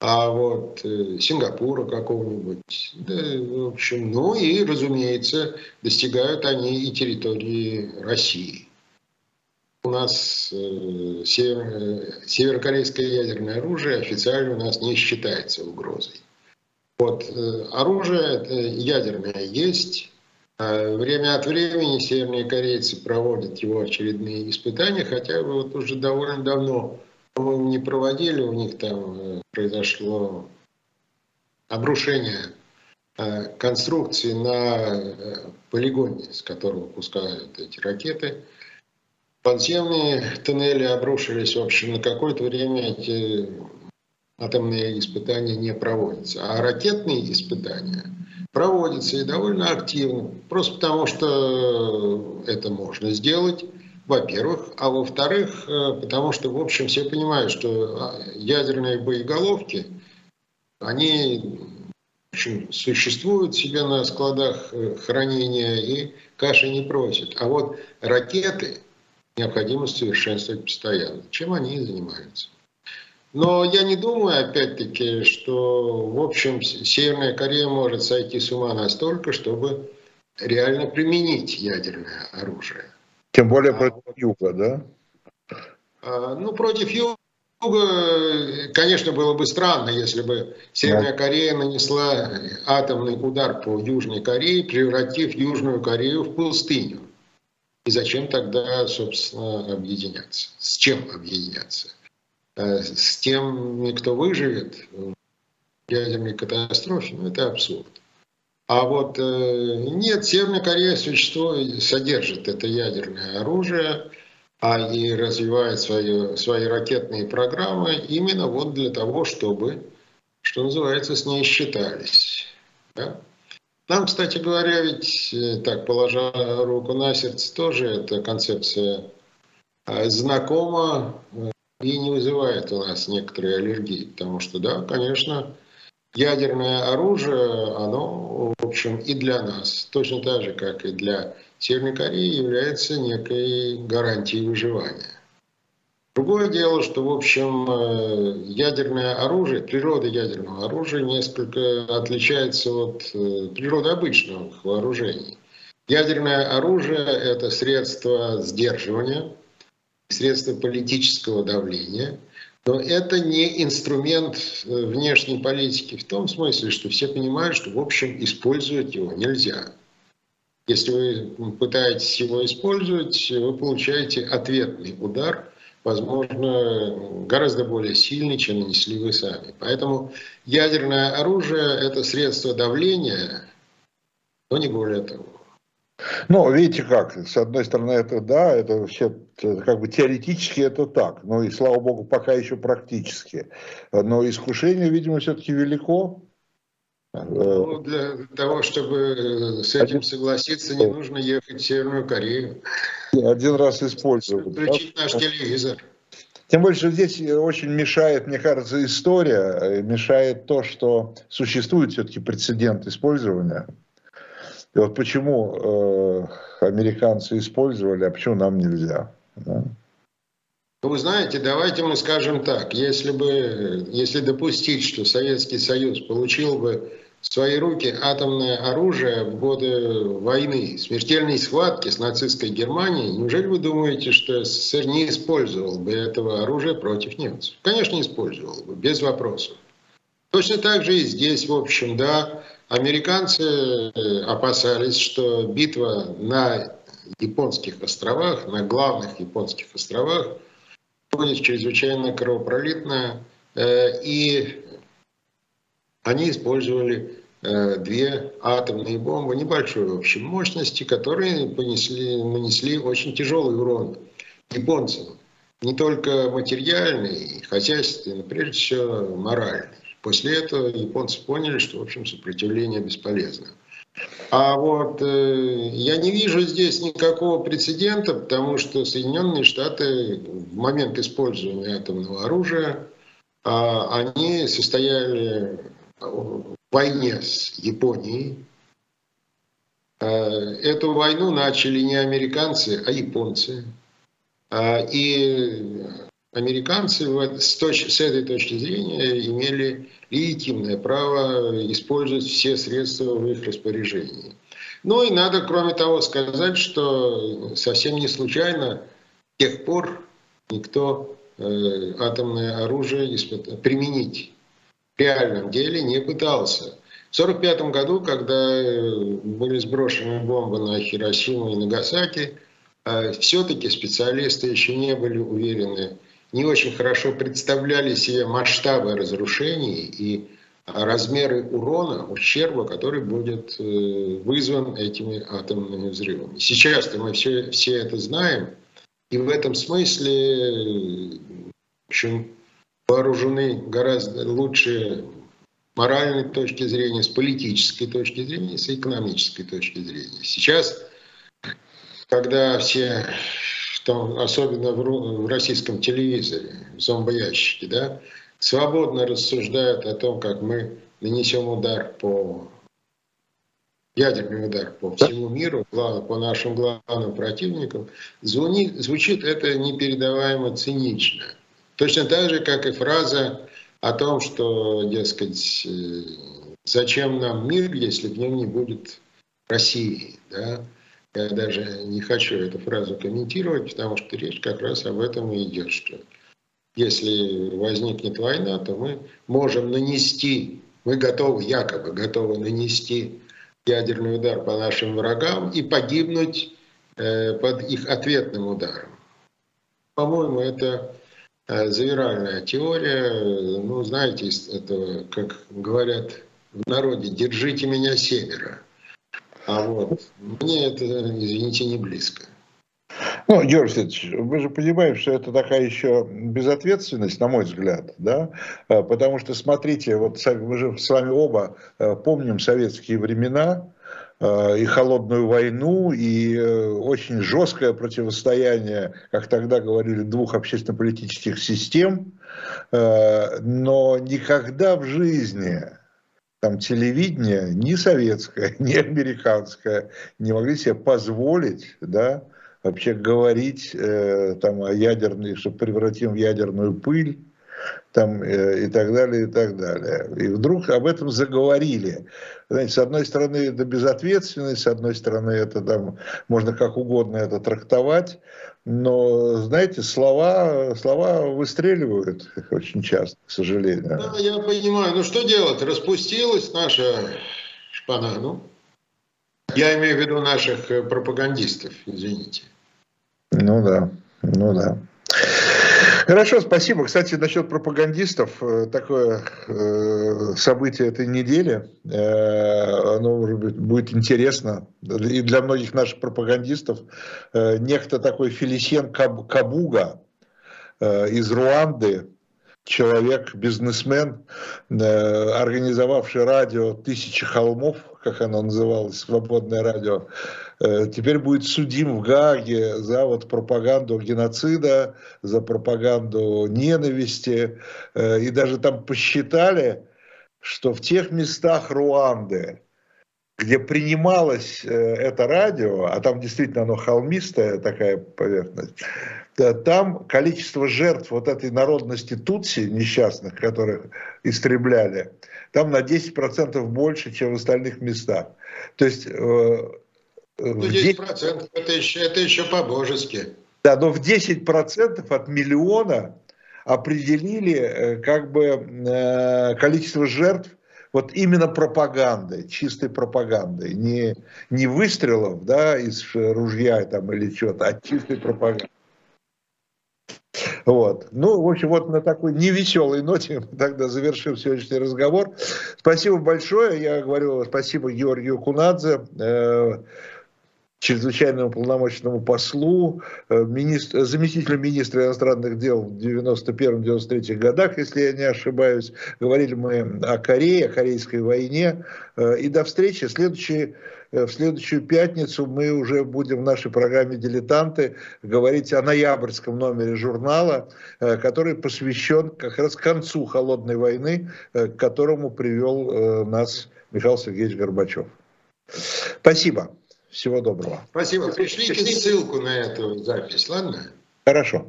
а вот э, Сингапура какого-нибудь. Да, в общем, ну и, разумеется, достигают они и территории России у нас э, север, северокорейское ядерное оружие официально у нас не считается угрозой. Вот, э, оружие ядерное есть. А время от времени северные корейцы проводят его очередные испытания, хотя вот уже довольно давно, по-моему, не проводили, у них там э, произошло обрушение э, конструкции на э, полигоне, с которого пускают эти ракеты – Подземные туннели обрушились, в общем, на какое-то время эти атомные испытания не проводятся. А ракетные испытания проводятся и довольно активно. Просто потому, что это можно сделать, во-первых. А во-вторых, э, потому что, в общем, все понимают, что а, ядерные боеголовки, они общем, существуют себе на складах э, хранения и каши не просят. А вот ракеты – необходимо совершенствовать постоянно, чем они и занимаются. Но я не думаю, опять-таки, что, в общем, Северная Корея может сойти с ума настолько, чтобы реально применить ядерное оружие. Тем более а, против Юга, да? А, ну, против Юга, конечно, было бы странно, если бы Северная да. Корея нанесла атомный удар по Южной Корее, превратив Южную Корею в пустыню. И зачем тогда, собственно, объединяться? С чем объединяться? Э, с тем, кто выживет в ядерной катастрофе, ну это абсурд. А вот э, нет, Северная Корея существует, содержит это ядерное оружие, а и развивает свои, свои ракетные программы именно вот для того, чтобы, что называется, с ней считались. Да? Нам, кстати говоря, ведь, э, так, положа руку на сердце, тоже эта концепция э, знакома э, и не вызывает у нас некоторые аллергии. Потому что, да, конечно, ядерное оружие, оно, в общем, и для нас, точно так же, как и для Северной Кореи, является некой гарантией выживания. Другое дело, что, в общем, э, ядерное оружие, природа ядерного оружия несколько отличается от э, природы обычных вооружений. Ядерное оружие – это средство сдерживания, средство политического давления, но это не инструмент э, внешней политики в том смысле, что все понимают, что, в общем, использовать его нельзя. Если вы пытаетесь его использовать, вы получаете ответный удар – возможно, гораздо более сильный, чем нанесли вы сами. Поэтому ядерное оружие – это средство давления, но не более того. Ну, видите как, с одной стороны это да, это вообще как бы теоретически это так, но и слава богу пока еще практически. Но искушение, видимо, все-таки велико. Ну, для того, чтобы с этим согласиться, не нужно ехать в Северную Корею. Один раз использовать. Включить наш телевизор. Тем больше здесь очень мешает, мне кажется, история, мешает то, что существует все-таки прецедент использования. И вот почему э, американцы использовали, а почему нам нельзя. Да? Ну, вы знаете, давайте мы скажем так, если бы, если допустить, что Советский Союз получил бы в свои руки атомное оружие в годы войны, смертельной схватки с нацистской Германией, неужели вы думаете, что СССР не использовал бы этого оружия против немцев? Конечно, использовал бы, без вопросов. Точно так же и здесь, в общем, да, американцы э, опасались, что битва на японских островах, на главных японских островах, будет чрезвычайно кровопролитная, э, и они использовали э, две атомные бомбы небольшой общей мощности, которые понесли, нанесли очень тяжелый урон японцам. Не только материальный, хозяйственный, но прежде всего моральный. После этого японцы поняли, что, в общем, сопротивление бесполезно. А вот э, я не вижу здесь никакого прецедента, потому что Соединенные Штаты в момент использования атомного оружия, э, они состояли войне с Японией. Э, эту войну начали не американцы, а японцы. Э, и американцы с этой точки зрения имели легитимное право использовать все средства в их распоряжении. Ну и надо, кроме того, сказать, что совсем не случайно с тех пор никто э, атомное оружие применить в реальном деле не пытался. В 1945 году, когда э, были сброшены бомбы на Хиросиму и Нагасаки, э, все-таки специалисты еще не были уверены не очень хорошо представляли себе масштабы разрушений и размеры урона, ущерба, который будет э, вызван этими атомными взрывами. Сейчас-то мы все, все это знаем, и в этом смысле в общем, вооружены гораздо лучше моральной точки зрения, с политической точки зрения, с экономической точки зрения. Сейчас, когда все том, особенно в, в российском телевизоре, в зомбоящике, да, свободно рассуждают о том, как мы нанесем удар по ядерный удар по всему миру, по нашим главным противникам, звонит, звучит это непередаваемо цинично. Точно так же, как и фраза о том, что, дескать, э, зачем нам мир, если в нем не будет России. Да? Я даже не хочу эту фразу комментировать, потому что речь как раз об этом и идет, что если возникнет война, то мы можем нанести, мы готовы, якобы готовы нанести ядерный удар по нашим врагам и погибнуть э, под их ответным ударом. По-моему, это завиральная теория. Ну, знаете, это, как говорят в народе, держите меня севера. А вот мне это, извините, не близко. Ну, Георгий Алексеевич, вы же понимаете, что это такая еще безответственность, на мой взгляд, да, а, потому что, смотрите, вот мы же с вами оба а, помним советские времена, и холодную войну, и э, очень жесткое противостояние, как тогда говорили, двух общественно-политических систем, но никогда в жизни там телевидение, ни советское, ни американское, не могли себе позволить, да, вообще говорить э, там о ядерной, что превратим в ядерную пыль, там э, и так далее, и так далее. И вдруг об этом заговорили. Знаете, с одной стороны, это безответственность, с одной стороны, это там можно как угодно это трактовать, но, знаете, слова, слова выстреливают очень часто, к сожалению. Да, я понимаю. Ну что делать? Распустилась наша шпана, ну? Я имею в виду наших пропагандистов, извините. Ну да, ну да. Хорошо, спасибо. Кстати, насчет пропагандистов, э, такое э, событие этой недели, э, оно может быть, будет интересно и для многих наших пропагандистов. Некто такой Фелисен Кабуга из Руанды, человек, бизнесмен, э, организовавший радио «Тысячи холмов», как оно называлось, свободное радио, э, теперь будет судим в Гааге за вот пропаганду геноцида, за пропаганду ненависти. Э, и даже там посчитали, что в тех местах Руанды, где принималось это радио, а там действительно оно холмистая такая поверхность, там количество жертв вот этой народности Тутси, несчастных, которых истребляли, там на 10% больше, чем в остальных местах. То есть... Э, ну, 10% это еще, это еще по-божески. Да, но в 10% от миллиона определили э, как бы э, количество жертв вот именно пропагандой, чистой пропагандой, не, не выстрелов да, из ружья там, или чего-то, а чистой пропагандой. Вот. Ну, в общем, вот на такой невеселой ноте мы тогда завершим сегодняшний разговор. Спасибо большое. Я говорю спасибо Георгию Кунадзе, э, чрезвычайному полномочному послу, э, министр, заместителю министра иностранных дел в 91-93 годах, если я не ошибаюсь. Говорили мы о Корее, о Корейской войне. Э, и до встречи. Следующий Э, в следующую пятницу мы уже будем в нашей программе «Дилетанты» говорить о ноябрьском номере журнала, который посвящен как раз концу холодной войны, к которому привел нас Михаил Сергеевич Горбачев. Спасибо. Всего доброго. Спасибо. Пришлите ссылку на эту запись, ладно? Хорошо.